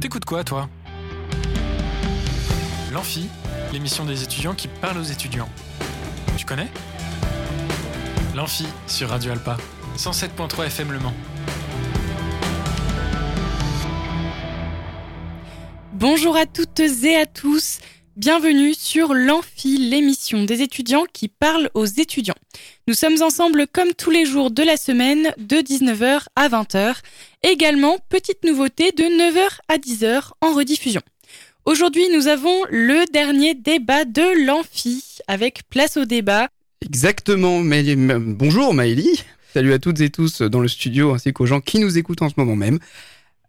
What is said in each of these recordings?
T'écoutes quoi, toi? L'Amphi, l'émission des étudiants qui parlent aux étudiants. Tu connais? L'Amphi sur Radio Alpa, 107.3 FM Le Mans. Bonjour à toutes et à tous. Bienvenue sur l'Amphi, l'émission des étudiants qui parlent aux étudiants. Nous sommes ensemble comme tous les jours de la semaine de 19h à 20h. Également, petite nouveauté de 9h à 10h en rediffusion. Aujourd'hui, nous avons le dernier débat de l'Amphi avec place au débat. Exactement. Mais, bonjour Maëlie. Salut à toutes et tous dans le studio ainsi qu'aux gens qui nous écoutent en ce moment même.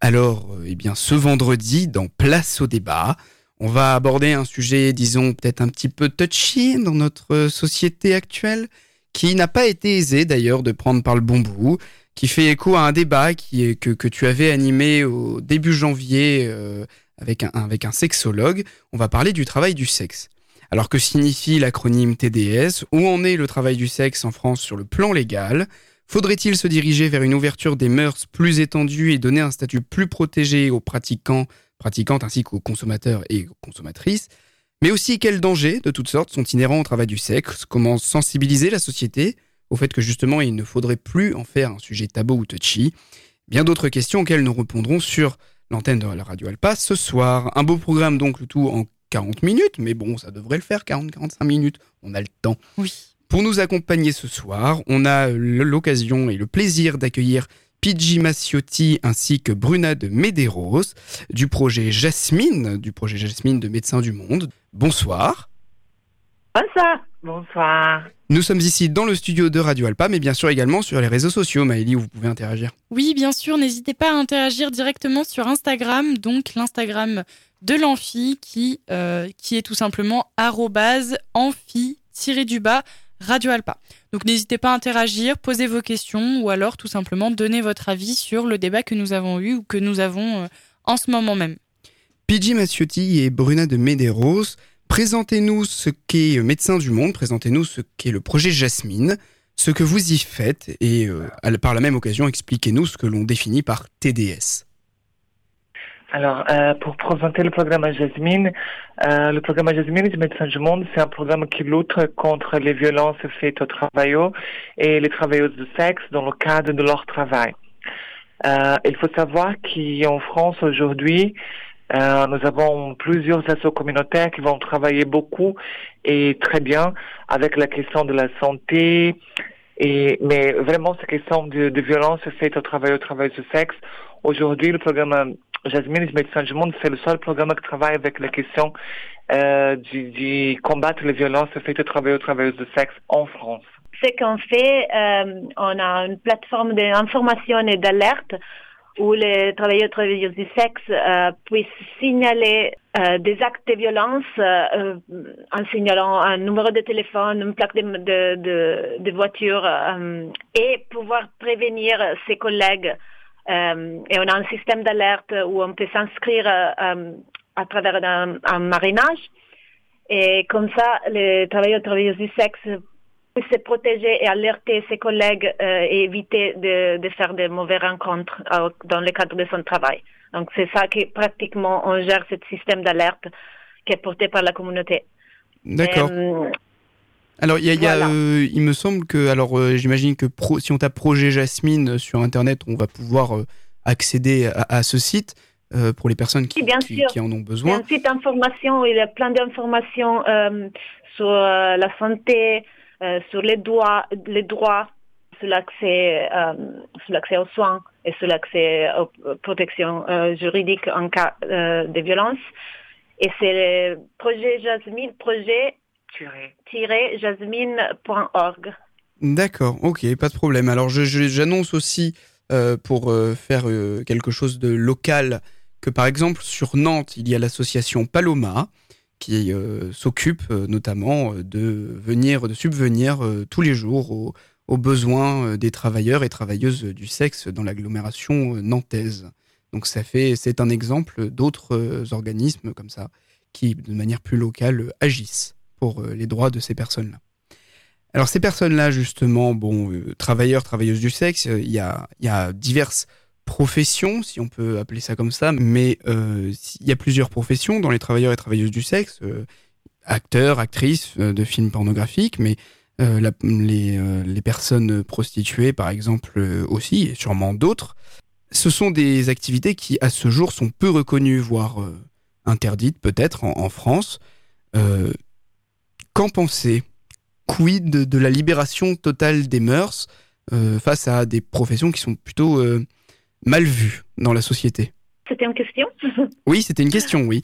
Alors, euh, eh bien, ce vendredi, dans Place au débat, on va aborder un sujet, disons, peut-être un petit peu touchy dans notre société actuelle, qui n'a pas été aisé d'ailleurs de prendre par le bon bout, qui fait écho à un débat que tu avais animé au début janvier euh, avec, un, avec un sexologue. On va parler du travail du sexe. Alors que signifie l'acronyme TDS Où en est le travail du sexe en France sur le plan légal? Faudrait-il se diriger vers une ouverture des mœurs plus étendue et donner un statut plus protégé aux pratiquants, pratiquantes ainsi qu'aux consommateurs et aux consommatrices Mais aussi quels dangers de toutes sortes sont inhérents au travail du sexe Comment sensibiliser la société au fait que justement il ne faudrait plus en faire un sujet tabou ou touchy Bien d'autres questions auxquelles nous répondrons sur l'antenne de la radio Alpa ce soir. Un beau programme donc le tout en 40 minutes, mais bon, ça devrait le faire, 40-45 minutes, on a le temps. Oui. Pour nous accompagner ce soir, on a l'occasion et le plaisir d'accueillir Pidgey Macciotti ainsi que Bruna de Medeiros du projet Jasmine, du projet Jasmine de Médecins du Monde. Bonsoir. Bonsoir. Bonsoir. Nous sommes ici dans le studio de Radio Alpa, mais bien sûr également sur les réseaux sociaux, Maëlie, où vous pouvez interagir. Oui, bien sûr, n'hésitez pas à interagir directement sur Instagram, donc l'Instagram de l'amphi qui, euh, qui est tout simplement amphi-du-bas Radio Alpa. Donc n'hésitez pas à interagir, poser vos questions ou alors tout simplement donner votre avis sur le débat que nous avons eu ou que nous avons euh, en ce moment même. Pidgey Macciotti et Bruna de Medeiros, présentez-nous ce qu'est euh, Médecin du Monde, présentez-nous ce qu'est le projet Jasmine, ce que vous y faites et euh, par la même occasion expliquez-nous ce que l'on définit par TDS. Alors, euh, pour présenter le programme Jasmine, euh, le programme Jasmine du Médecins du Monde, c'est un programme qui lutte contre les violences faites au travail et les travailleuses de sexe dans le cadre de leur travail. Euh, il faut savoir qu'en France aujourd'hui, euh, nous avons plusieurs associations communautaires qui vont travailler beaucoup et très bien avec la question de la santé, et, mais vraiment ces questions de, de violence faites au travail, au travail de sexe. Aujourd'hui, le programme Jasmine Médecins du Monde, c'est le seul programme qui travaille avec la question euh, du, combattre les violences faites aux travailleurs et travailleuses de sexe en France. Ce qu'on fait, euh, on a une plateforme d'information et d'alerte où les travailleurs et travailleuses du sexe euh, puissent signaler euh, des actes de violence euh, en signalant un numéro de téléphone, une plaque de, de, de, de voiture euh, et pouvoir prévenir ses collègues euh, et on a un système d'alerte où on peut s'inscrire euh, à travers un, un, marinage. Et comme ça, les travailleurs et travailleuses du sexe peuvent se protéger et alerter ses collègues euh, et éviter de, de, faire de mauvaises rencontres dans le cadre de son travail. Donc c'est ça qui pratiquement on gère ce système d'alerte qui est porté par la communauté. D'accord. Alors, il y a, voilà. y a euh, il me semble que, alors, euh, j'imagine que pro, si on tape projet Jasmine sur Internet, on va pouvoir euh, accéder à, à, ce site pour les personnes qui, oui, qui, qui, en ont besoin. Il y a un site d'information, il y a plein d'informations sur la santé, sur les droits, les droits, sur l'accès, sur l'accès aux soins et sur l'accès aux protections juridiques en cas de violence. Et c'est le projet Jasmine, projet jasmine.org. D'accord, ok, pas de problème. Alors j'annonce aussi euh, pour euh, faire euh, quelque chose de local que par exemple sur Nantes, il y a l'association Paloma qui s'occupe notamment de venir, de subvenir tous les jours aux, aux besoins des travailleurs et travailleuses du sexe dans l'agglomération nantaise. Donc ça fait, c'est un exemple d'autres organismes comme ça qui, de manière plus locale, agissent pour les droits de ces personnes-là. Alors ces personnes-là, justement, bon, euh, travailleurs, travailleuses du sexe, il y a, y a diverses professions, si on peut appeler ça comme ça, mais euh, il y a plusieurs professions dans les travailleurs et travailleuses du sexe, euh, acteurs, actrices euh, de films pornographiques, mais les, personnes prostituées, par exemple, aussi, et sûrement d'autres. Ce sont des activités qui, à ce jour, sont peu reconnues, voire interdites peut-être en, France. Qu'en pensez? Quid de, de, la libération totale des mœurs face à des professions qui sont plutôt mal vu dans la société? C'était une question? Oui, c'était une question, oui.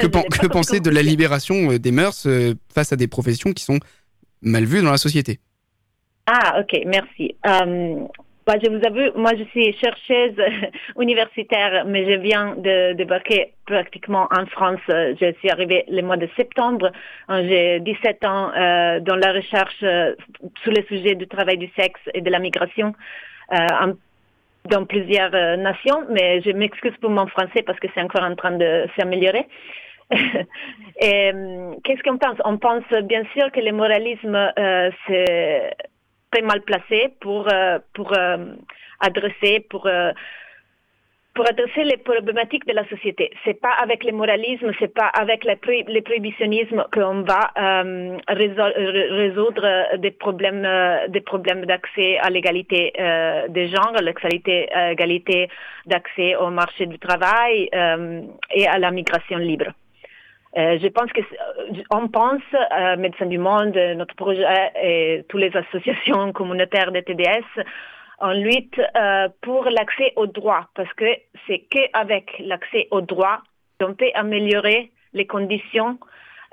Que, que penser de la libération euh, des mœurs euh, face à des professions qui sont mal vues dans la société? Ah, ok, merci. Euh, bah, je vous avoue, moi je suis chercheuse universitaire, mais je viens de débarquer pratiquement en France. Je suis arrivée le mois de septembre. J'ai 17 ans dans la recherche sur le sujet du travail du sexe et de la migration. Euh, dans plusieurs euh, nations, mais je m'excuse pour mon français parce que c'est encore en train de s'améliorer. Euh, qu'est-ce qu'on pense? On pense bien sûr que le moralisme euh, c'est très mal placé pour pour adresser pour pour adresser les problématiques de la société. C'est pas avec le moralisme, c'est pas avec le, le prohibitionnisme qu'on va euh, résoudre des problèmes, euh, des problèmes d'accès à l'égalité euh, des genres, l'égalité d'accès au marché du travail euh, et à la migration libre. Euh, je pense que on pense, Médecins du Monde, notre projet et toutes les associations communautaires de TDS on lutte euh, pour l'accès aux droits, parce que c'est qu'avec l'accès aux droits qu'on peut améliorer les conditions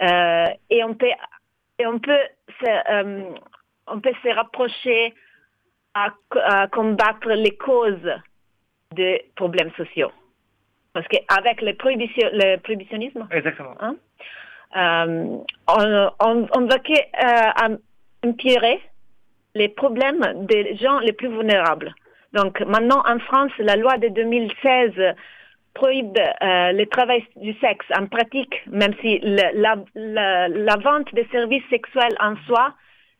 euh, et on peut, et on peut, se, euh, on peut se rapprocher à, combattre les causes des problèmes sociaux. Parce qu'avec le, prohibition, le prohibitionnisme, Exactement. Hein, on, on, on va empirer les problèmes des gens les plus vulnérables. Donc maintenant, en France, la loi de 2016 prohibe euh, le travail du sexe en pratique, même si la, la, vente des services sexuels en soi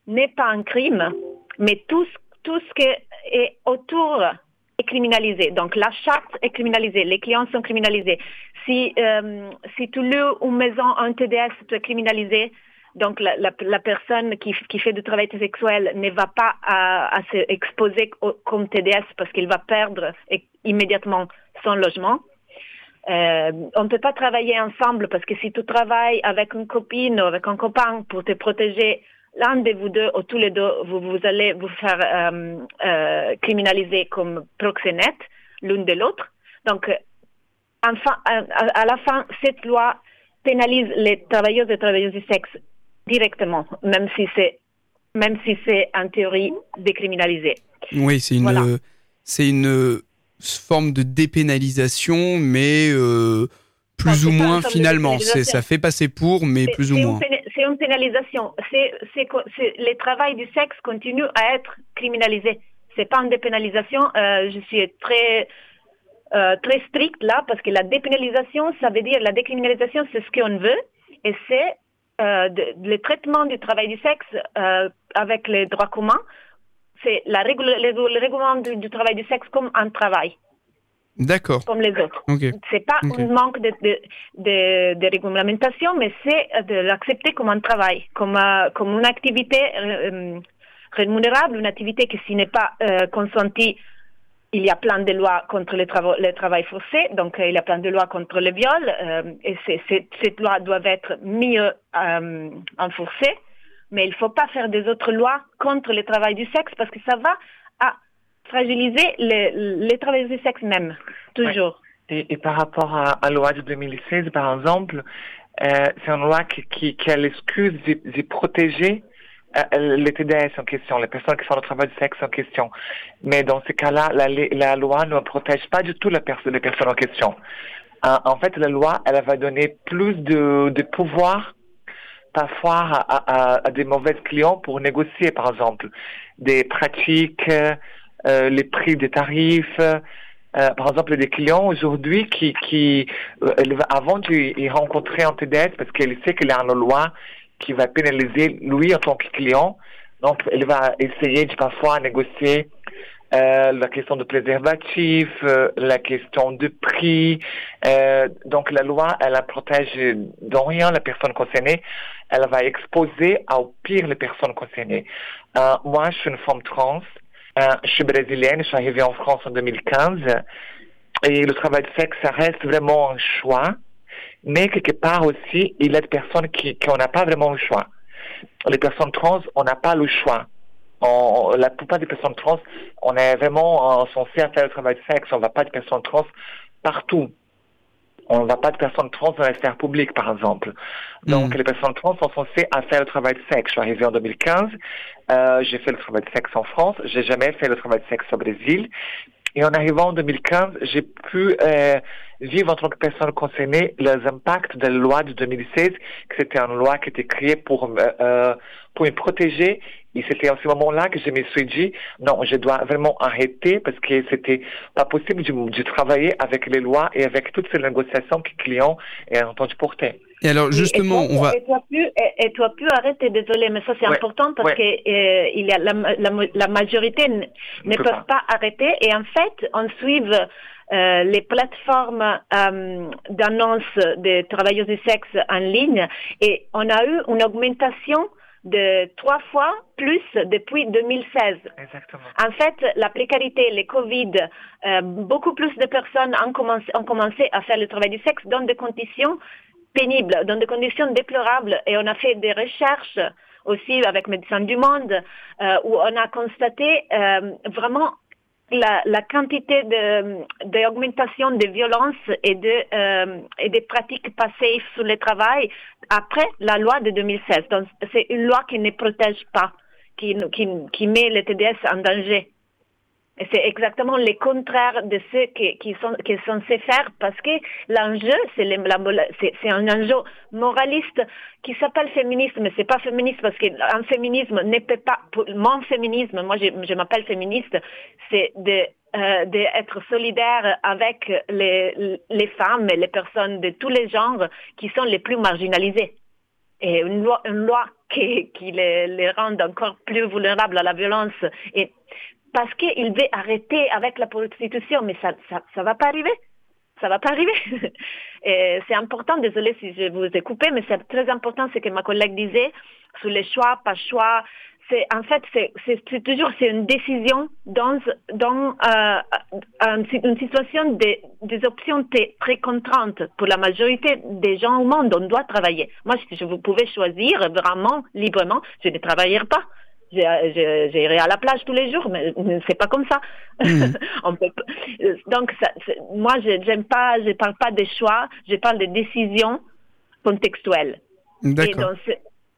n'est pas un crime, mais tout, tout ce qui est autour est criminalisé. Donc la charte est criminalisée, les clients sont criminalisés. Si, euh, si tu loues une maison en TDS, tu es criminalisé. Donc la, la, personne qui, qui, fait du travail sexuel ne va pas à, à s'exposer comme TDS parce qu'il va perdre immédiatement son logement. Euh, on ne peut pas travailler ensemble parce que si tu travailles avec une copine ou avec un copain pour te protéger, l'un de vous deux ou tous les deux, vous, vous allez vous faire euh, euh, criminaliser comme proxénète l'une de l'autre. Donc, enfin, à, à, la fin, cette loi pénalise les travailleuses et travailleuses du sexe directement, même si c'est même si c'est en théorie décriminalisé. Oui, c'est une c'est une forme de dépénalisation, mais euh, plus ou moins finalement. C'est ça fait passer pour, mais plus ou moins. C'est une pénalisation. C'est le travail du sexe continue à être criminalisé. C'est pas une dépénalisation. Euh, je suis très euh, très stricte là parce que la dépénalisation, ça veut dire la décriminalisation, c'est ce qu'on veut et c'est euh, le traitement du travail du sexe avec les droits communs, c'est le, règlement du, travail du sexe comme un travail. D'accord. Comme les autres. Okay. C'est pas un manque de, de, de, réglementation, mais c'est de l'accepter comme un travail, comme, euh, comme une activité rémunérable, une activité qui s'il n'est pas consentie il y a plein de lois contre le, le travail forcé, donc euh, il y a plein de lois contre le viol, euh, et cette loi doit être mieux euh, enforcée, mais il ne faut pas faire des autres lois contre le travail du sexe parce que ça va fragiliser les, travail du sexe même, toujours. Et, par rapport à, la loi de 2016, par exemple, c'est une loi qui, qui, a l'excuse de protéger euh, les TDS en question, les personnes qui font le travail du sexe en question. Mais dans ce cas-là, la, loi ne protège pas du tout les personnes en question. En, fait, la loi, elle va donner plus de, pouvoir parfois à, à, des mauvais clients pour négocier, par exemple, des pratiques, euh, les prix des tarifs. Euh, par exemple, des clients aujourd'hui qui, qui euh, avant de rencontrer un TDS parce qu'il sait qu'il y a une loi qui va pénaliser lui en tant que client. Donc, il va essayer de parfois négocier euh, la question de préservatif, euh, la question de prix. Euh, donc la loi, elle la protège de rien la personne concernée. Elle va exposer au pire les personnes concernées. Euh, moi, je suis une femme trans. Euh, je suis brésilienne. Je suis arrivée en France en 2015. Et le travail de sexe, ça reste vraiment un choix. Mais quelque part aussi, il y a des personnes qui, qui n'a pas vraiment le choix. Les personnes trans, on n'a pas le choix. On, la plupart des personnes trans, on est vraiment euh, censé faire le travail de sexe. On ne va pas de personnes trans partout. On ne va pas de personnes trans dans la sphère publique, par exemple. Donc, Mhm. les personnes trans sont censées à faire le travail de sexe. Je suis arrivée en 2015. Euh, j'ai fait le travail de sexe en France. J'ai jamais fait le travail de sexe au Brésil. Et en arrivant en 2015, j'ai pu euh, vivre en tant que personne concernée les impacts de la loi de 2016, que c'était une loi qui était créée pour, euh, euh, pour me protéger. Et c'était en ce moment-là que je me suis dit, non, je dois vraiment arrêter parce que c'était pas possible de, de travailler avec les lois et avec toutes ces négociations que le client est entendu porter. Et alors justement, et toi, on va... Et toi, pu, et, et toi pu arrêter, désolé, mais ça c'est Ouais, important parce ouais. que euh, il y a la, la, la majorité ne peut peuvent pas. arrêter et en fait, on suit euh, les plateformes euh, d'annonce des travailleuses du sexe en ligne et on a eu une augmentation de trois fois plus depuis 2016. Exactement. En fait, la précarité, les Covid, euh, beaucoup plus de personnes ont commencé, ont commencé à faire le travail du sexe dans des conditions pénibles, dans des conditions déplorables. Et on a fait des recherches aussi avec Médecins du Monde euh, où on a constaté euh, vraiment la, la quantité de- d'augmentation des violences et, de, euh, et des pratiques pas safe sur le travail après la loi de 2016. Donc, c'est une loi qui ne protège pas, qui, qui, qui met les TDS en danger. C'est exactement le contraire de ce qui, qui sont, qui est censé faire parce que l'enjeu, c'est un enjeu moraliste qui s'appelle féminisme, mais c'est pas féministe parce qu'un féminisme ne peut pas, mon féminisme, moi je, m'appelle féministe, c'est de, euh, d'être solidaire avec les, femmes et les personnes de tous les genres qui sont les plus marginalisées. Et une loi, qui, les, les rend encore plus vulnérables à la violence. Et parce qu'il veut arrêter avec la prostitution, mais ça ça, ça va pas arriver. Ça va pas arriver. C'est important, désolé si je vous ai coupé, mais c'est très important ce que ma collègue disait sur les choix, pas choix. C'est en fait c'est toujours c'est une décision dans dans euh, un- une situation des des options très contraintes pour la majorité des gens au monde. On doit travailler. Moi, si je pouvais choisir vraiment librement, je ne travaillerai pas. J'irai à la plage tous les jours, mais c'est pas comme ça. On peut pas- Donc, ça, moi, je j'aime pas, je parle pas des choix, je parle des décisions contextuelles. Et D'accord.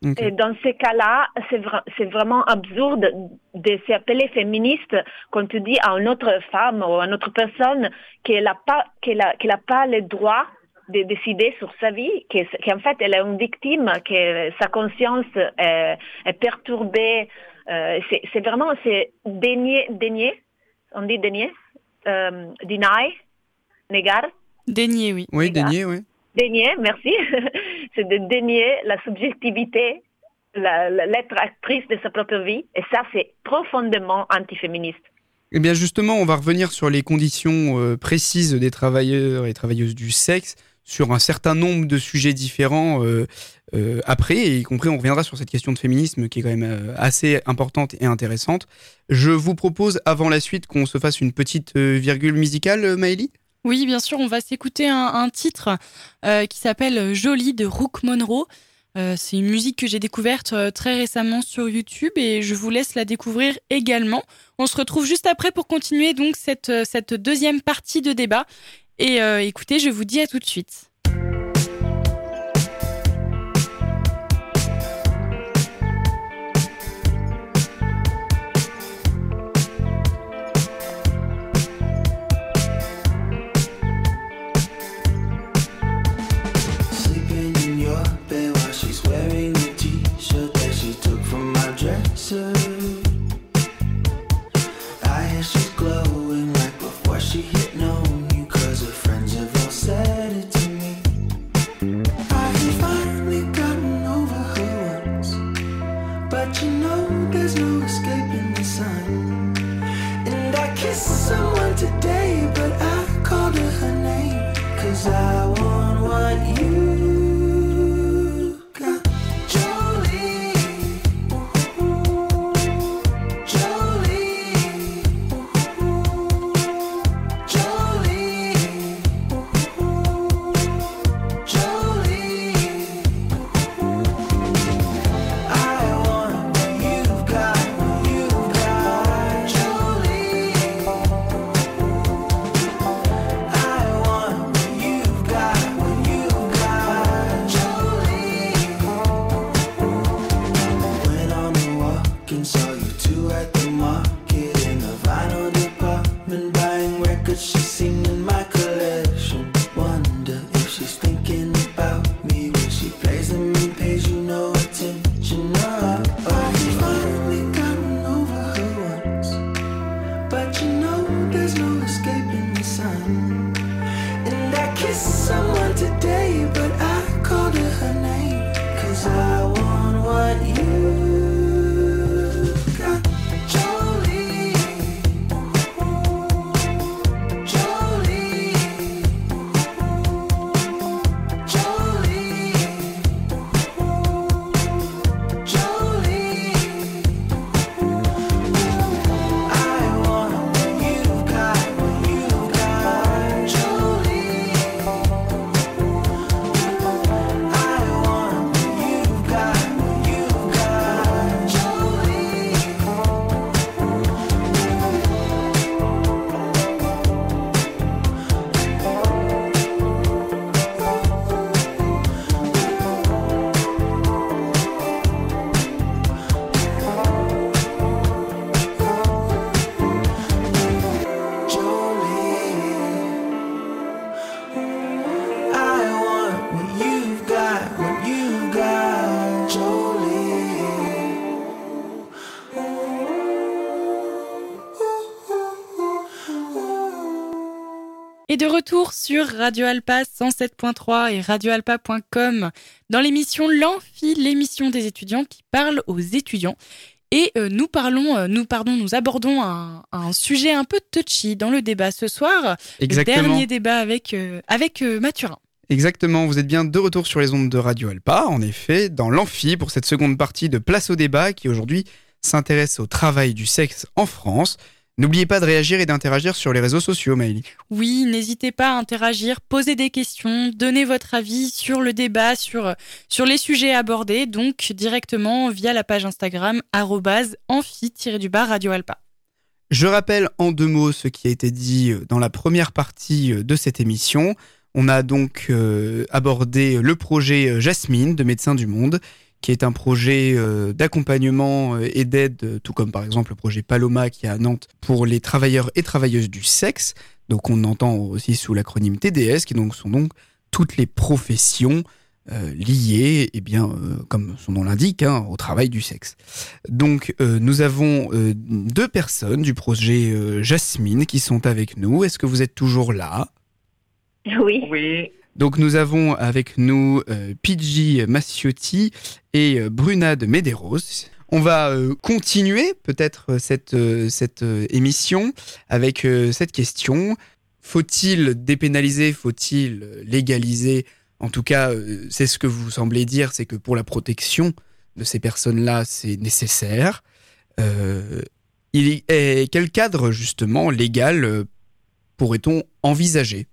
dans, et ces cas-là, c'est vra- c'est vraiment absurde de s'appeler féministe quand tu dis à une autre femme ou à une autre personne qu'elle n'a pas, qu'elle a, qu'elle a pas le droit de décider sur sa vie, que- qu'en fait elle est une victime, que sa conscience est, est perturbée. Euh, c'est vraiment c'est dénier, dénier, on dit dénier, euh, deny, négar. Dénier, oui. Oui. Dénier, oui. Dénier, merci. c'est de dénier la subjectivité, la- la- l'être actrice de sa propre vie. Et ça, c'est profondément antiféministe. Eh bien justement, on va revenir sur les conditions euh, précises des travailleurs et travailleuses du sexe, sur un certain nombre de sujets différents euh, euh, après, et y compris on reviendra sur cette question de féminisme qui est quand même euh, assez importante et intéressante. Je vous propose avant la suite qu'on se fasse une petite virgule musicale, Maëlie? Oui, bien sûr, on va s'écouter un, un titre qui s'appelle Jolie de Rook Monroe. C'est une musique que j'ai découverte très récemment sur YouTube et je vous laisse la découvrir également. On se retrouve juste après pour continuer donc cette, cette deuxième partie de débat. Et euh, écoutez, je vous dis à tout de suite. De retour sur Radio Alpa 107.3 et radioalpa.com dans l'émission L'Amphi, l'émission des étudiants qui parle aux étudiants. Et euh, nous parlons, euh, nous pardon, nous abordons un, un sujet un peu touchy dans le débat ce soir. Le Exactement. dernier débat avec, euh, avec Mathurin. Exactement, vous êtes bien de retour sur les ondes de Radio Alpa, en effet, dans l'amphi pour cette seconde partie de Place au débat qui aujourd'hui s'intéresse au travail du sexe en France. N'oubliez pas de réagir et d'interagir sur les réseaux sociaux, Maëlie. Oui, n'hésitez pas à interagir, poser des questions, donner votre avis sur le débat, sur, sur les sujets abordés, donc directement via la page Instagram amphi-du-bas Radio Alpa. Je rappelle en deux mots ce qui a été dit dans la première partie de cette émission. On a donc euh, abordé le projet Jasmine de Médecins du Monde, qui est un projet euh, d'accompagnement euh, et d'aide, euh, tout comme par exemple le projet Paloma qui est à Nantes pour les travailleurs et travailleuses du sexe. Donc on entend aussi sous l'acronyme TDS, qui donc sont donc toutes les professions euh, liées, eh bien, euh, comme son nom l'indique, hein, au travail du sexe. Donc euh, nous avons euh, deux personnes du projet euh, Jasmine qui sont avec nous. Est-ce que vous êtes toujours là? Oui. Oui, donc nous avons avec nous euh, Pidgey Macciotti et euh, Brunade Medeiros. On va euh, continuer peut-être euh, cette, cette émission avec cette question. Faut-il dépénaliser Faut-il légaliser? En tout cas, c'est ce que vous semblez dire, c'est que pour la protection de ces personnes-là, c'est nécessaire. Il est, quel cadre justement légal pourrait-on envisager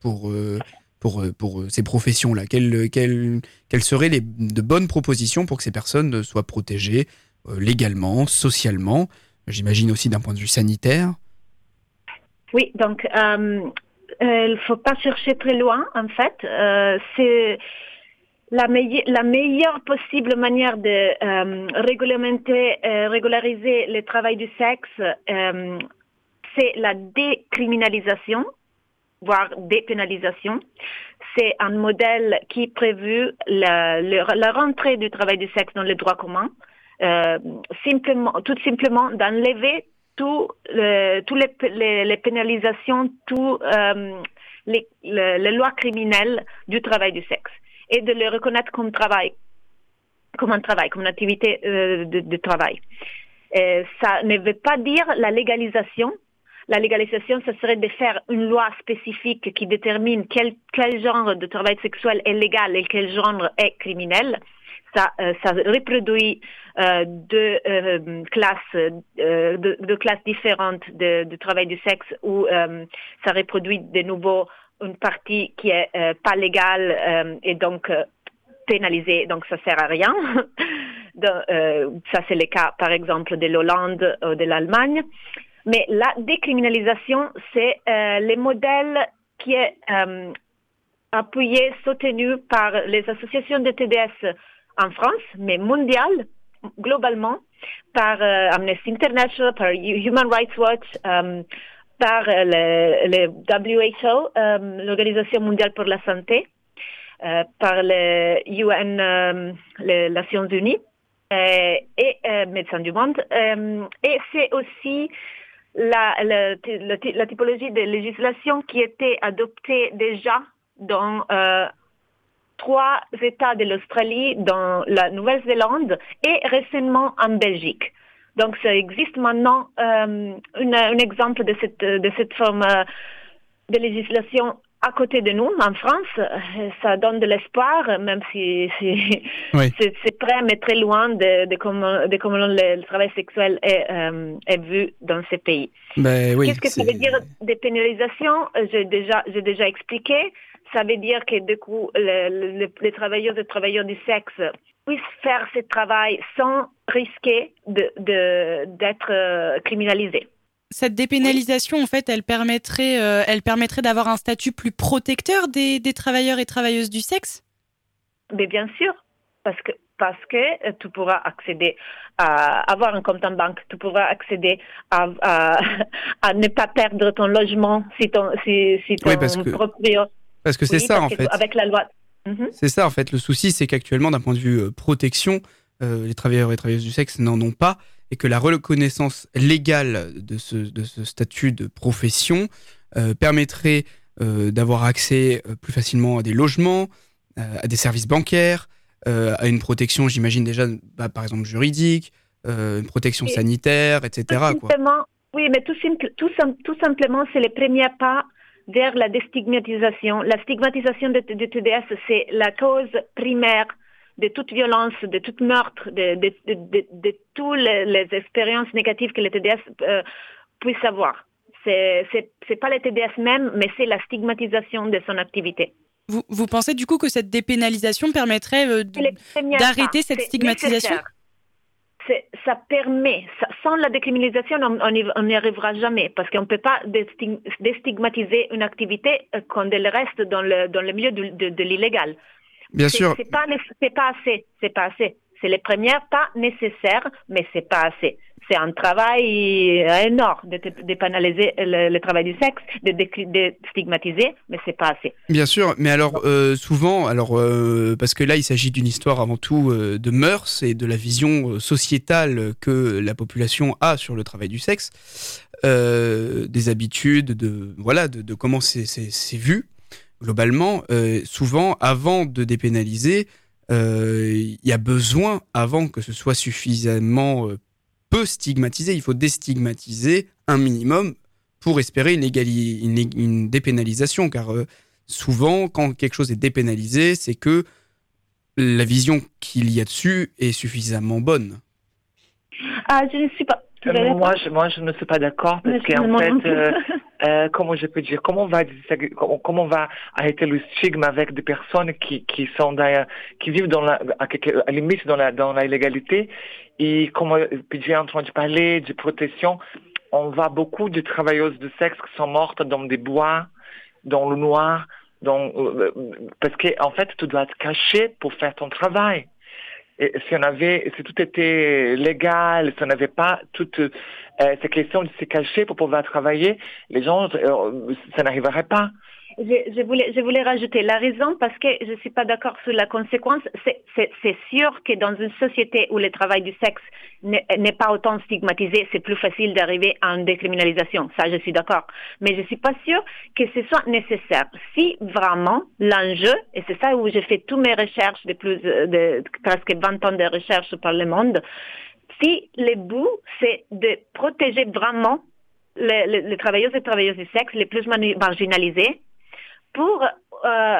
pour, pour, euh, euh, ces professions-là. Quelles, quelles, quelles seraient les, de bonnes propositions pour que ces personnes soient protégées euh, légalement, socialement, j'imagine aussi d'un point de vue sanitaire? Oui, donc euh, euh, il ne faut pas chercher très loin, en fait. Euh, c'est la, la meilleure possible manière de euh, réglementer, euh, régulariser le travail du sexe, euh, c'est la décriminalisation, voire dépénalisation. C'est un modèle qui prévu la, le- la rentrée du travail du sexe dans le droit commun, euh, simplement, tout simplement d'enlever tout le, les, les, les pénalisations, tout euh, les, le- les lois criminelles du travail du sexe et de le reconnaître comme travail, comme un travail, comme une activité euh, de, de travail. Euh, ça ne veut pas dire la légalisation la légalisation, ce serait de faire une loi spécifique qui détermine quel, genre de travail sexuel est légal et quel genre est criminel. Ça, euh, reproduit euh, deux euh, classes, deux, classes différentes de, travail du sexe où ça reproduit de nouveau une partie qui est pas légale et donc pénalisée, donc ça sert à rien. Ça c'est le cas par exemple de l'Hollande ou de l'Allemagne. Mais la décriminalisation, c'est euh, le modèle qui est euh, appuyé, soutenu par les associations de TDS en France, mais mondial, globalement, par euh, Amnesty International, par Human Rights Watch, euh, par le, WHO, l'Organisation mondiale pour la santé, par le UN, les Nations Unies et Médecins du Monde. Et c'est aussi la, la, typologie de législation qui était adoptée déjà dans euh, trois États de l'Australie, dans la Nouvelle-Zélande et récemment en Belgique. Donc, ça existe maintenant euh, un exemple de cette, de cette forme euh, de législation à côté de nous, en France. Euh, Ça donne de l'espoir, même si, si Oui. c'est très, mais très loin de, de comment, de comment le, le travail sexuel est, euh, est vu dans ces pays. Ben oui. Qu'est-ce que ça veut dire dépénalisation Euh, J'ai déjà, j'ai déjà expliqué. Ça veut dire que du coup, le- le- les travailleurs et travailleurs du sexe puissent faire ce travail sans risquer de- de- d'être criminalisés. Cette dépénalisation, en fait, elle permettrait, euh, elle permettrait d'avoir un statut plus protecteur des, des travailleurs et travailleuses du sexe? Mais bien sûr, parce que parce que euh, tu pourras accéder à avoir un compte en banque, tu pourras accéder à, à, à ne pas perdre ton logement si ton si, si ton Oui, parce que- proprio- Parce que c'est Oui, ça, en fait. Avec la loi. Mhm. C'est ça, en fait. Le souci, c'est qu'actuellement, d'un point de vue euh, protection, euh, les travailleurs et travailleuses du sexe n'en ont pas et que la reconnaissance légale de ce, de ce statut de profession euh, permettrait euh, d'avoir accès euh, plus facilement à des logements, à des services bancaires, à une protection, j'imagine déjà, bah, par exemple, juridique, une protection Et- sanitaire, etc. Tout Quoi. simplement, oui, mais tout, simple- tout, tout simplement, c'est le premier pas vers la déstigmatisation. La stigmatisation de, de TDS, c'est la cause primaire de toute violence, de tout meurtre, de, de, de, de, de toutes les, les expériences négatives que les TDS euh, puissent avoir. C'est c'est pas le TDS même, mais c'est la stigmatisation de son activité. vous, vous pensez du coup que cette dépénalisation permettrait euh, d'arrêter cette stigmatisation? nécessaire. Ça permet, ça- sans la décriminalisation, on n'y arrivera jamais, parce qu'on ne peut pas déstig- déstigmatiser une activité euh, quand elle reste dans le, dans le milieu de, de- de l'illégal. Bien sûr, C'est pas, pas assez, c'est pas assez. C'est les premiers pas nécessaires, mais c'est pas assez. C'est un travail énorme de, de, le, le travail du sexe, de, stigmatiser, mais c'est pas assez. Bien sûr, mais alors euh, souvent, alors euh, parce que là il s'agit d'une histoire avant tout euh, de mœurs et de la vision sociétale que la population a sur le travail du sexe, des habitudes, de voilà, de, comment c'est vu globalement. euh, souvent, avant de dépénaliser, euh, il y a besoin, avant que ce soit suffisamment euh, peu stigmatisé, il faut déstigmatiser un minimum pour espérer une, une, dépénalisation, car souvent, quand quelque chose est dépénalisé, c'est que la vision qu'il y a dessus est suffisamment bonne. Ah, je ne suis pas. Euh, moi, je, moi, je ne suis pas d'accord parce qu'en fait, euh, euh, comment je peux dire, comment on va, comment comment on va arrêter le stigme avec des personnes qui, qui sont dans, qui vivent dans la, à, limite dans la, dans la illégalité et comme euh, puis j'ai entendu parler de protection, on voit beaucoup de travailleuses de sexe qui sont mortes dans des bois, dans le noir, dans, euh, parce que en fait, tu dois te cacher pour faire ton travail. Et si on avait, si tout était légal, si on n'avait pas toutes euh, ces questions de se cacher pour pouvoir travailler, les gens, euh, ça n'arriverait pas. Je, je, voulais, je voulais rajouter la raison parce que je ne suis pas d'accord sur la conséquence. C'est- sûr que dans une société où le travail du sexe n'est pas autant stigmatisé, c'est plus facile d'arriver à une décriminalisation. Ça, je suis d'accord. Mais je ne suis pas sûre que ce soit nécessaire. Si vraiment l'enjeu, et c'est ça où j'ai fait toutes mes recherches de plus de presque 20 ans de recherche par le monde, si le but, c'est de protéger vraiment les, les, les travailleuses et travailleuses du sexe les plus marginalisés pour euh,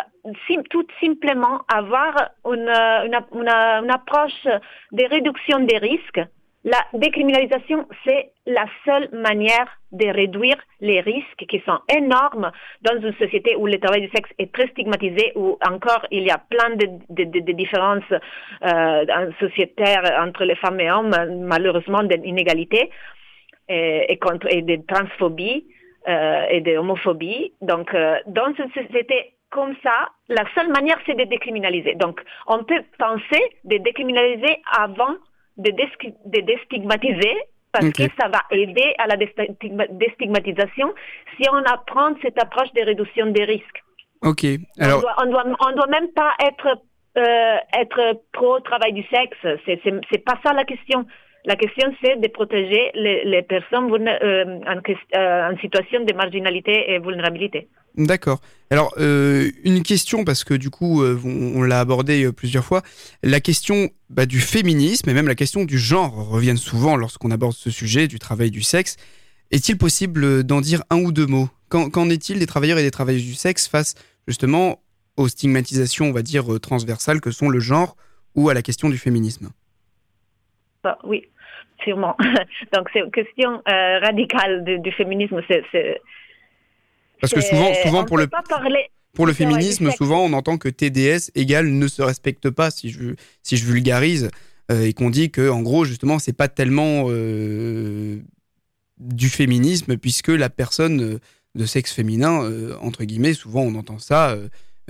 tout simplement avoir une, euh, une, une, euh, une approche de réduction des risques. La décriminalisation, c'est la seule manière de réduire les risques qui sont énormes dans une société où le travail du sexe est très stigmatisé, où encore il y a plein de, de, de- de différences euh, sociétaires entre les femmes et hommes, malheureusement d'inégalités et, et, contre, et de transphobie euh, et de homophobie. Donc, euh, dans une société comme ça, la seule manière, c'est de décriminaliser. Donc, on peut penser de décriminaliser avant de, de déstigmatiser parce que ça va aider à la déstigma- déstigmatisation si on apprend cette approche de réduction des risques. Ok. on Alors, doit, on doit, on doit même pas être euh, être pro travail du sexe. C'est pas ça la question. La question c'est de protéger les, personnes euh, euh, en situation de marginalité et vulnérabilité. D'accord. Alors, euh, une question, parce que du coup, on, l'a abordé plusieurs fois, la question bah, du féminisme et même la question du genre reviennent souvent lorsqu'on aborde ce sujet, du travail du sexe. Est-il possible d'en dire un ou deux mots? Qu'en est-il des travailleurs et des travailleuses du sexe face justement aux stigmatisations, on va dire, transversales que sont le genre ou à la question du féminisme? Oui, sûrement. Donc c'est une question euh, radicale du, du féminisme. Parce que souvent, souvent pour le, parler. pour le féminisme, souvent on entend que TDS égale ne se respecte pas, si je, si je vulgarise, euh, et qu'on dit que en gros, justement, c'est pas tellement euh, du féminisme, puisque la personne de sexe féminin, entre guillemets, souvent on entend ça,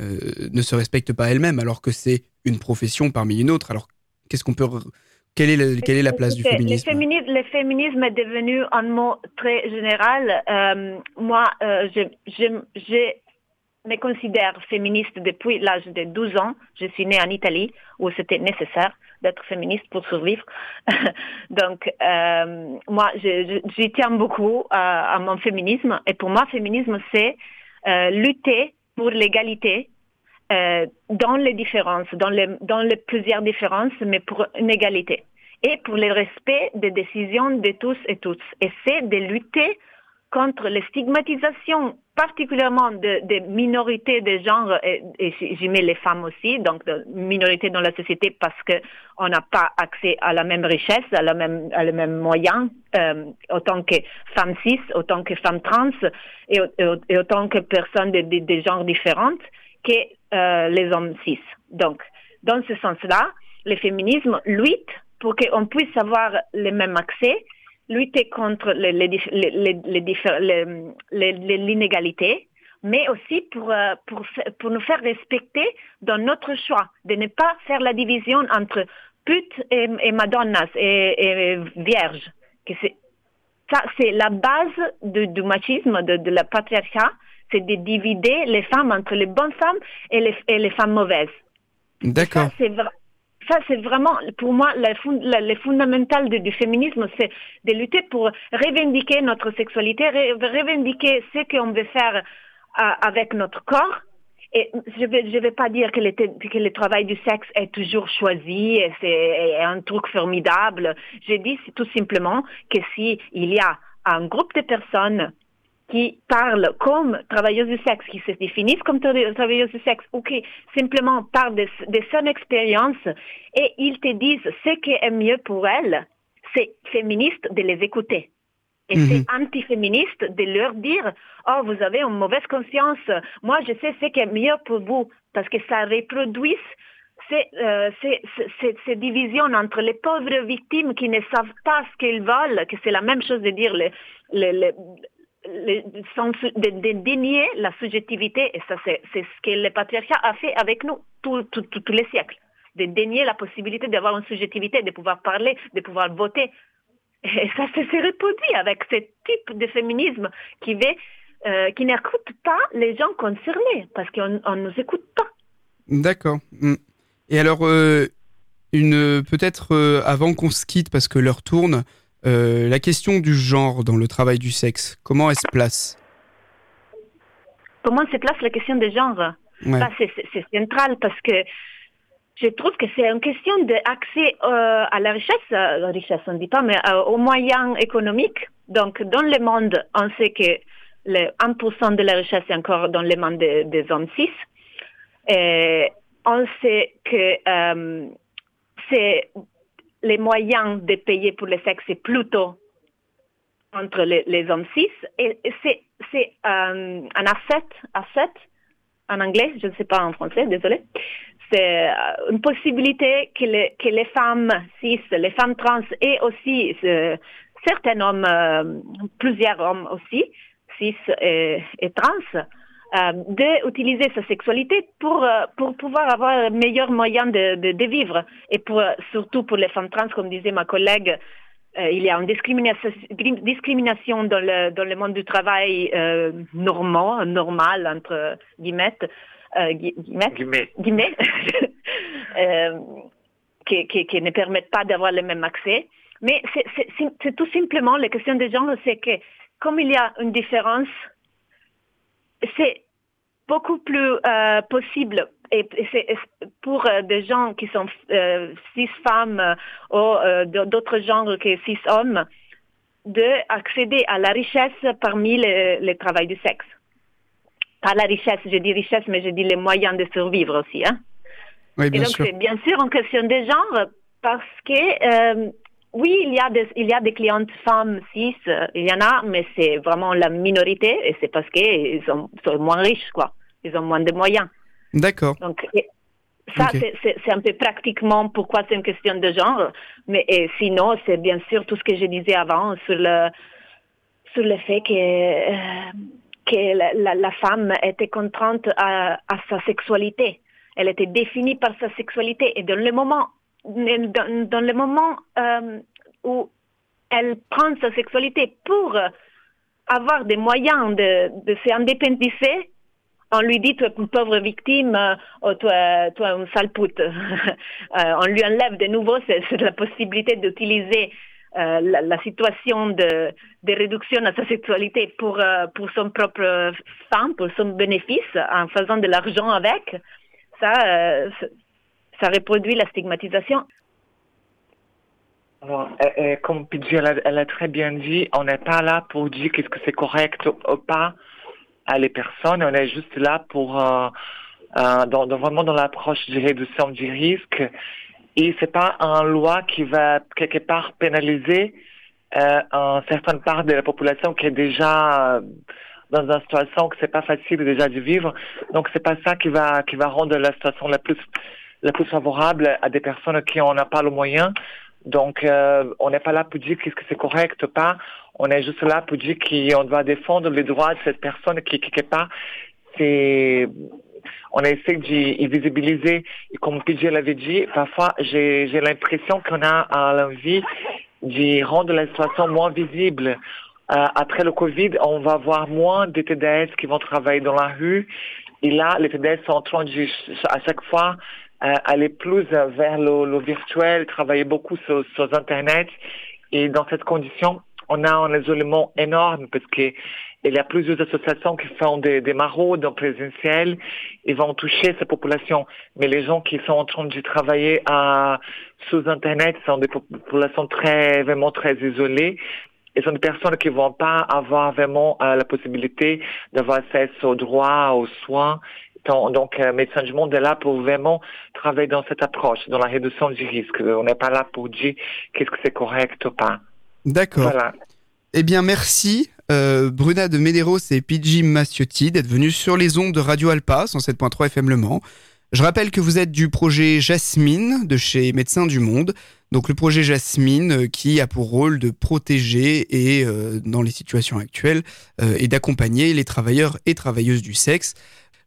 euh, ne se respecte pas elle-même, alors que c'est une profession parmi une autre. Alors, qu'est-ce qu'on peut. Quelle est, la, quelle est la place du féminisme Le, féminisme? le féminisme est devenu un mot très général. Euh, moi, euh, je, je, je me considère féministe depuis l'âge de 12 ans. Je suis née en Italie où c'était nécessaire d'être féministe pour survivre. Donc, euh, moi, j'y tiens beaucoup à, à mon féminisme. Et pour moi, féminisme, c'est lutter pour l'égalité euh, dans les différences, dans les, dans les plusieurs différences, mais pour une égalité. Et pour le respect des décisions de tous et toutes. Et c'est de lutter contre les stigmatisations, particulièrement de- des minorités de genre, et, et j'y mets les femmes aussi, donc de minorités dans la société parce qu'on n'a pas accès à la même richesse, à la même, à les mêmes moyens, euh, autant que femmes cis, autant que femmes trans, et, et- autant que personnes de, de- de genres différentes que euh, les hommes cis. Donc, dans ce sens-là, le féminisme lutte pour qu'on puisse avoir le même accès, lutter contre les- les les- l'inégalité, mais aussi pour, euh, pour, nous faire respecter dans notre choix, de ne pas faire la division entre putes et, et madonnas et, et vierges. Que c'est, ça, c'est la base de- du machisme, de, de la patriarcat, c'est de diviser les femmes entre les bonnes femmes et les, et les femmes mauvaises. D'accord. Ça, c'est vra- ça, c'est vraiment, pour moi, le, fond- le- fondamental du, féminisme, c'est de lutter pour revendiquer notre sexualité, revendiquer ce qu'on veut faire euh, avec notre corps. Et je ne vais, je vais pas dire que le, que le travail du sexe est toujours choisi et c'est est un truc formidable. Je dis tout simplement que si il y a un groupe de personnes qui parlent comme travailleuses du sexe, qui se définissent comme tra- travailleuses du sexe, ou qui simplement parlent de, de son expérience, et ils te disent ce qui est mieux pour elles, c'est féministe de les écouter. Et Mhm. c'est antiféministe de leur dire, oh, vous avez une mauvaise conscience, moi je sais ce qui est mieux pour vous, parce que ça reproduit ces, euh, ces, ces- ces- divisions entre les pauvres victimes qui ne savent pas ce qu'ils veulent, que c'est la même chose de dire le, le, le- de, dénier la subjectivité, et ça c'est ce que le patriarcat a fait avec nous tous les siècles, de dénier la possibilité d'avoir une subjectivité, de pouvoir parler, de pouvoir voter. Et ça se se reproduit avec ce type de féminisme qui, veut, euh, qui n'écoute pas les gens concernés, parce qu'on ne nous écoute pas. D'accord. Mm. Et alors, euh, une peut-être euh, avant qu'on se quitte parce que l'heure tourne, euh, la question du genre dans le travail du sexe, comment elle se place? Comment se place la question de genre Ouais. C'est- central parce que je trouve que c'est une question d'accès euh, à la richesse, la richesse on ne dit pas, mais euh, aux moyens économiques Donc, dans le monde, on sait que le 1% de la richesse est encore dans les mains des, des hommes cis. Et on sait que c'est les moyens de payer pour le sexe, c'est plutôt entre les, hommes cis. Et, c'est euh, un asset, asset en anglais, je ne sais pas en français, désolé. C'est euh, une possibilité que les, que les femmes cis, les femmes trans et aussi euh, certains hommes, euh, plusieurs hommes aussi, cis et, et trans, euh, d'utiliser sa sexualité pour, euh, pour pouvoir avoir un meilleur moyen de, de, de vivre. Et pour, euh, surtout pour les femmes trans, comme disait ma collègue, euh, il y a une discrimination, discrimination dans, le, dans le monde du travail euh, normal, normal, entre guillemets, euh, gui- guillemets, Guillemets. guillemets, euh, qui, qui, qui ne permettent pas d'avoir le même accès. Mais c'est- tout simplement la question de genre, c'est que comme il y a une différence, c'est beaucoup plus euh, possible et, et c'est et pour euh, des gens qui sont euh, cis femmes euh, ou euh, d'autres genres que cis hommes d'accéder à la richesse parmi les, les travail du sexe. Pas la richesse, je dis richesse, mais je dis les moyens de survivre aussi. Hein? Oui, Et bien donc sûr. c'est bien sûr en question de genre parce que euh, oui, il y a des il y a des clientes femmes cis, euh, il y en a, mais c'est vraiment la minorité et c'est parce qu'ils sont, sont moins riches quoi, ils ont moins de moyens. D'accord. Donc ça c'est- un peu pratiquement pourquoi c'est une question de genre, mais et sinon c'est bien sûr tout ce que je disais avant sur le sur le fait que euh, que la, la, la femme était contrainte à, à sa sexualité. Elle était définie par sa sexualité. Et dans le moment, dans, le moment euh, où elle prend sa sexualité pour avoir des moyens de, de s'indépendiser, on lui dit, tu es une pauvre victime, euh, oh, toi, toi une sale pute. Euh, on lui enlève de nouveau la possibilité d'utiliser la, situation de, de réduction à sa sexualité pour, pour son propre femme, pour son bénéfice, en faisant de l'argent avec. Ça, ça- reproduit la stigmatisation. Euh, euh, comme Pidgey, elle, a- très bien dit, on n'est pas là pour dire qu'est-ce que c'est correct ou pas à les personnes, on est juste là pour, euh, vraiment dans l'approche de réduction du risque. Et c'est pas une loi qui va quelque part pénaliser une certaine part de la population qui est déjà dans une situation que c'est pas facile déjà de vivre. Donc c'est pas ça qui va qui va rendre la situation la plus la plus favorable à des personnes qui n'en ont pas le moyen. Donc, euh, on n'est pas là pour dire qu'est-ce que c'est correct ou pas. On est juste là pour dire qu'on doit défendre les droits de cette personne qui, quelque part, c'est, on essaie d'y visibiliser. Et comme PJ l'avait dit, parfois, j'ai, l'impression qu'on a l'envie d'y rendre la situation moins visible. Euh, après le Covid, on va voir moins de TDS qui vont travailler dans la rue. Et là, les TDS sont en train de, à chaque fois, aller plus vers le, le virtuel, travailler beaucoup sur, sur Internet. Et dans cette condition, on a un isolement énorme parce que il y a plusieurs associations qui font des, des maraudes en présentiel et vont toucher ces populations. Mais les gens qui sont en train de travailler à, sous Internet sont des populations très, vraiment très isolées. Et sont des personnes qui vont pas avoir vraiment euh, la possibilité d'avoir accès aux droits, aux soins. Donc, donc euh, Médecins du Monde est là pour vraiment travailler dans cette approche, dans la réduction du risque. On n'est pas là pour dire qu'est-ce que c'est correct ou pas. D'accord. Voilà. Eh bien, merci euh, Bruna de Medeiros et Pidgey Macciotti d'être venus sur les ondes de Radio Alpa 107.3 FM Le Mans. Je rappelle que vous êtes du projet Jasmine de chez Médecins du Monde. Donc le projet Jasmine euh, qui a pour rôle de protéger et euh, dans les situations actuelles euh, et d'accompagner les travailleurs et travailleuses du sexe.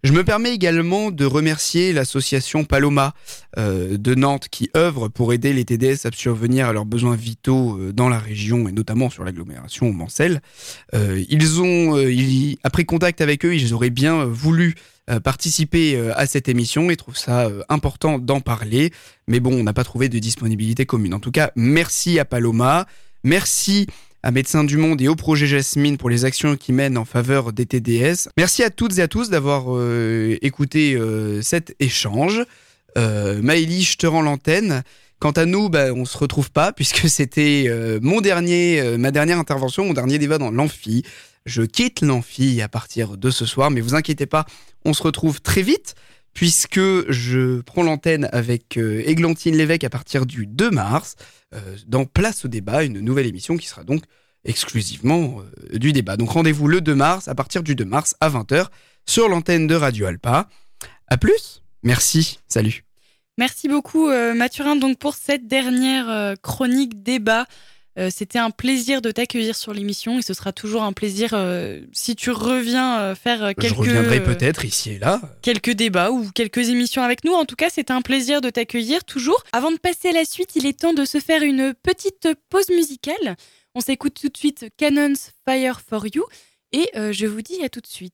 Je me permets également de remercier l'association Paloma euh, de Nantes qui œuvre pour aider les TDS à survenir à leurs besoins vitaux euh, dans la région et notamment sur l'agglomération Mancel. Euh, ils ont, euh, ils- après contact avec eux, ils auraient bien voulu euh, participer euh, à cette émission et trouvent ça important d'en parler. Mais bon, on n'a pas trouvé de disponibilité commune. En tout cas, merci à Paloma, merci à Médecins du Monde et au projet Jasmine pour les actions qu'ils mènent en faveur des TDS. Merci à toutes et à tous d'avoir euh, écouté euh, cet échange. Euh, Maëlie, je te rends l'antenne. Quant à nous, bah, on se retrouve pas puisque c'était euh, mon dernier, ma dernière intervention, mon dernier débat dans l'amphi. Je quitte l'amphi à partir de ce soir, mais vous inquiétez pas, on se retrouve très vite puisque je prends l'antenne avec euh, Églantine Lévesque à partir du 2 mars euh, dans Place au débat, une nouvelle émission qui sera donc exclusivement euh, du débat. Donc rendez-vous le 2 mars à partir du 2 mars à 20h sur l'antenne de Radio Alpa. À plus. Merci. Salut. Merci beaucoup Mathurin donc pour cette dernière chronique débat. Euh, C'était un plaisir de t'accueillir sur l'émission et ce sera toujours un plaisir euh, si tu reviens euh, faire quelques Je reviendrai peut-être ici et là. quelques débats ou quelques émissions avec nous. En tout cas, c'est un plaisir de t'accueillir toujours. Avant de passer à la suite, il est temps de se faire une petite pause musicale. On s'écoute tout de suite Cannon's Fire for You et je vous dis à tout de suite.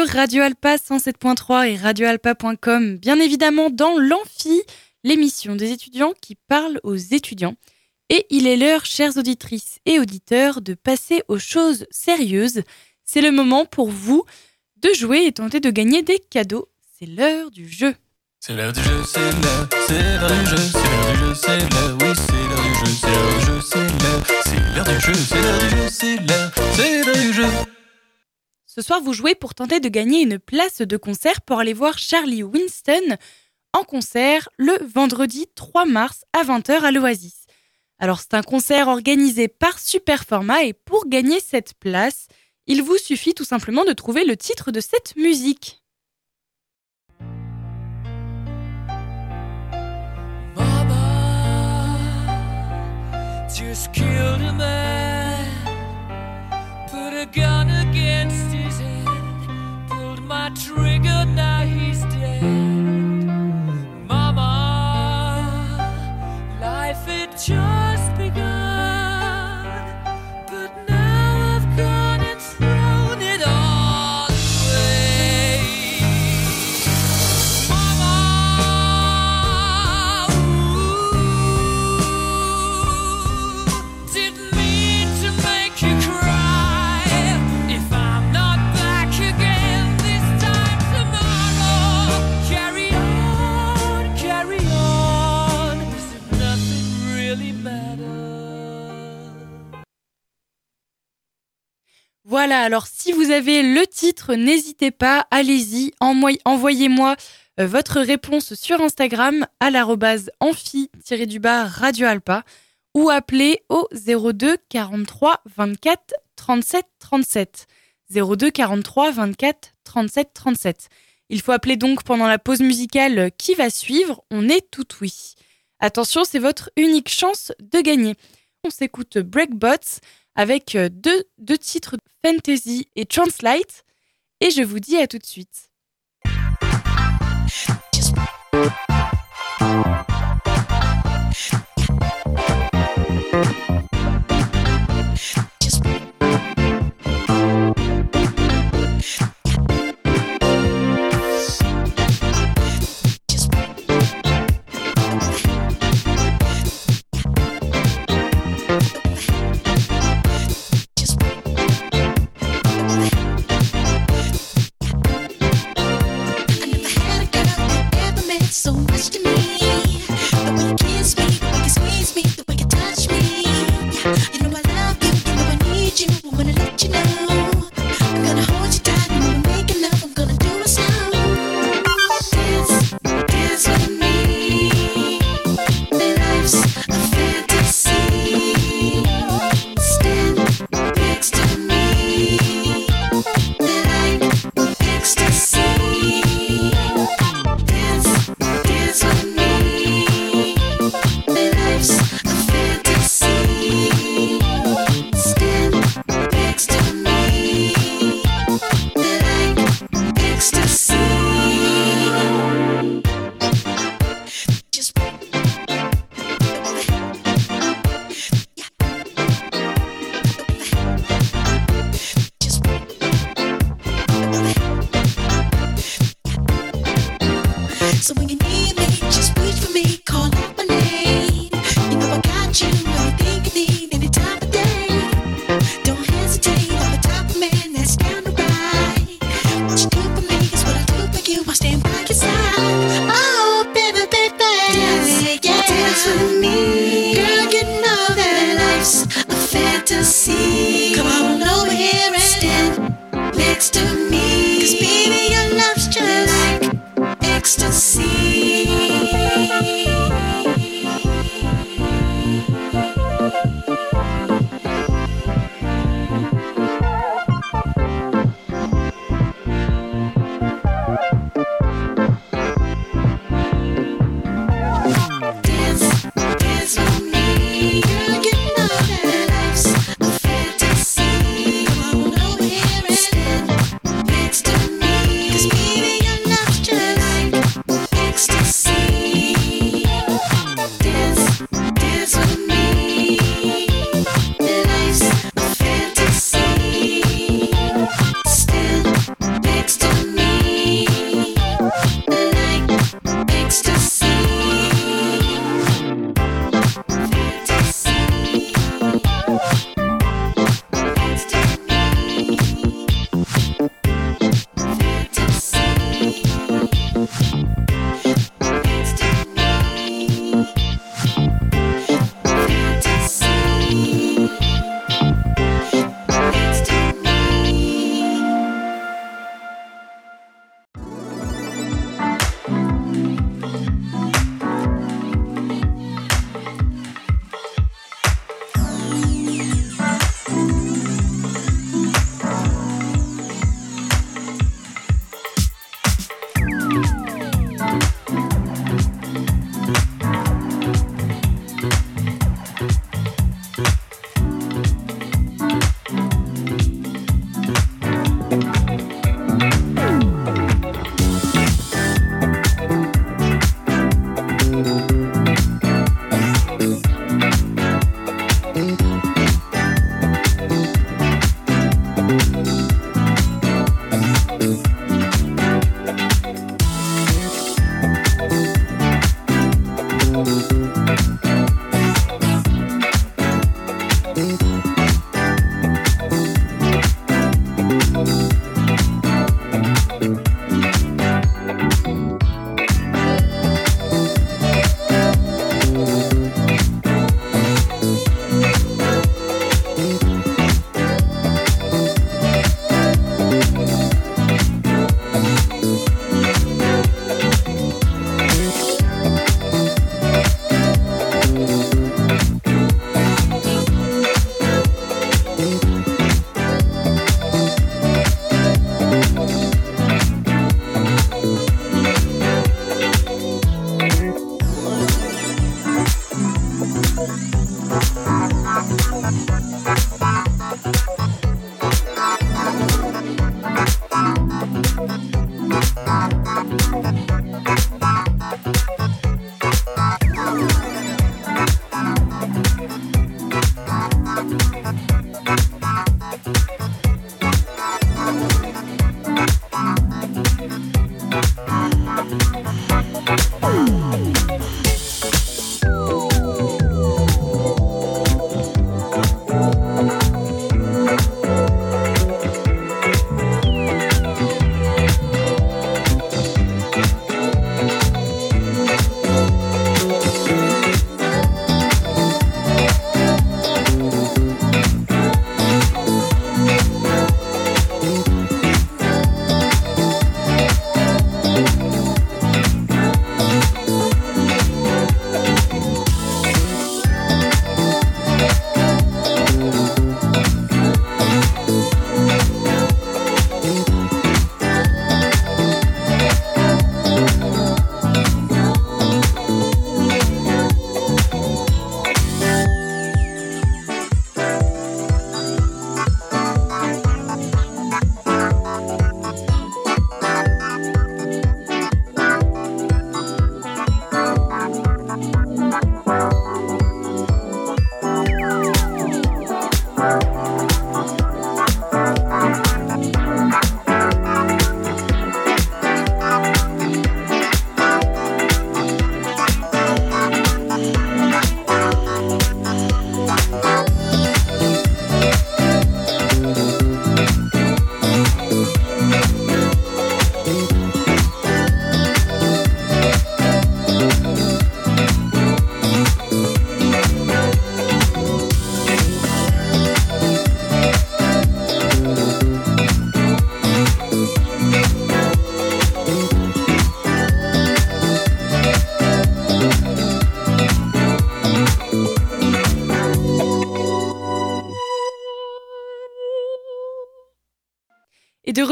Radio Alpa 107.3 et radioalpa.com, bien évidemment dans l'Amphi, l'émission des étudiants qui parlent aux étudiants. Et il est l'heure, chères auditrices et auditeurs, de passer aux choses sérieuses. C'est le moment pour vous de jouer et tenter de gagner des cadeaux. C'est l'heure du jeu. C'est l'heure du jeu, c'est l'heure, du jeu, c'est l'heure du jeu, c'est l'heure, du jeu, c'est l'heure du jeu, c'est l'heure, du jeu, c'est l'heure du jeu. Ce soir, vous jouez pour tenter de gagner une place de concert pour aller voir Charlie Winston en concert le vendredi 3 mars à 20h à l'Oasis. Alors, c'est un concert organisé par Superformat et pour gagner cette place, il vous suffit tout simplement de trouver le titre de cette musique. My now he's dead. Mama, life had just Voilà, alors si vous avez le titre, n'hésitez pas, allez-y, envoy- envoyez-moi euh, votre réponse sur Instagram à l'arrobase amphi-du-bas Radio Alpa ou appelez au 02 43 24 37 37. 02 43 24 37 37. Il faut appeler donc pendant la pause musicale qui va suivre, on est tout oui. Attention, c'est votre unique chance de gagner. On s'écoute Breakbots avec euh, deux, deux titres Fantasy et Translate. Et je vous dis à tout de suite.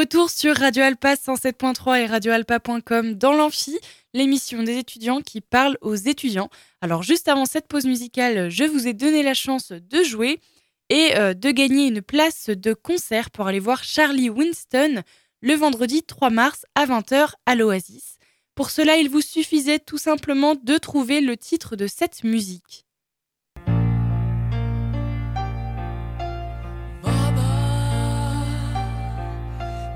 Retour sur Radio Alpa 107.3 et radioalpa.com dans l'amphi, l'émission des étudiants qui parlent aux étudiants. Alors juste avant cette pause musicale, je vous ai donné la chance de jouer et euh, de gagner une place de concert pour aller voir Charlie Winston le vendredi 3 mars à 20h à l'Oasis. Pour cela, il vous suffisait tout simplement de trouver le titre de cette musique.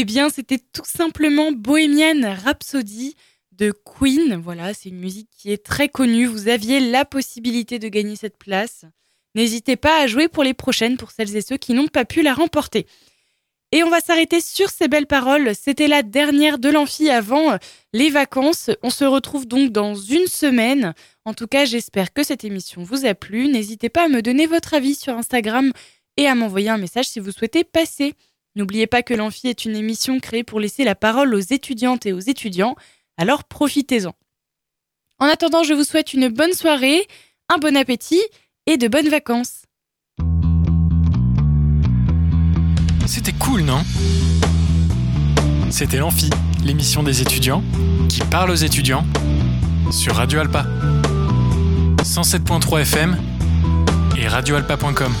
Eh bien, c'était tout simplement Bohemian Rhapsody de Queen. Voilà, c'est une musique qui est très connue. Vous aviez la possibilité de gagner cette place. N'hésitez pas à jouer pour les prochaines, pour celles et ceux qui n'ont pas pu la remporter. Et on va s'arrêter sur ces belles paroles. C'était la dernière de l'amphi avant euh, les vacances. On se retrouve donc dans une semaine. En tout cas, j'espère que cette émission vous a plu. N'hésitez pas à me donner votre avis sur Instagram et à m'envoyer un message si vous souhaitez passer. N'oubliez pas que l'Amphi est une émission créée pour laisser la parole aux étudiantes et aux étudiants, alors profitez-en. En attendant, je vous souhaite une bonne soirée, un bon appétit et de bonnes vacances. C'était cool, non? C'était l'Amphi, l'émission des étudiants qui parle aux étudiants sur Radio Alpa. 107.3 FM et radioalpa.com.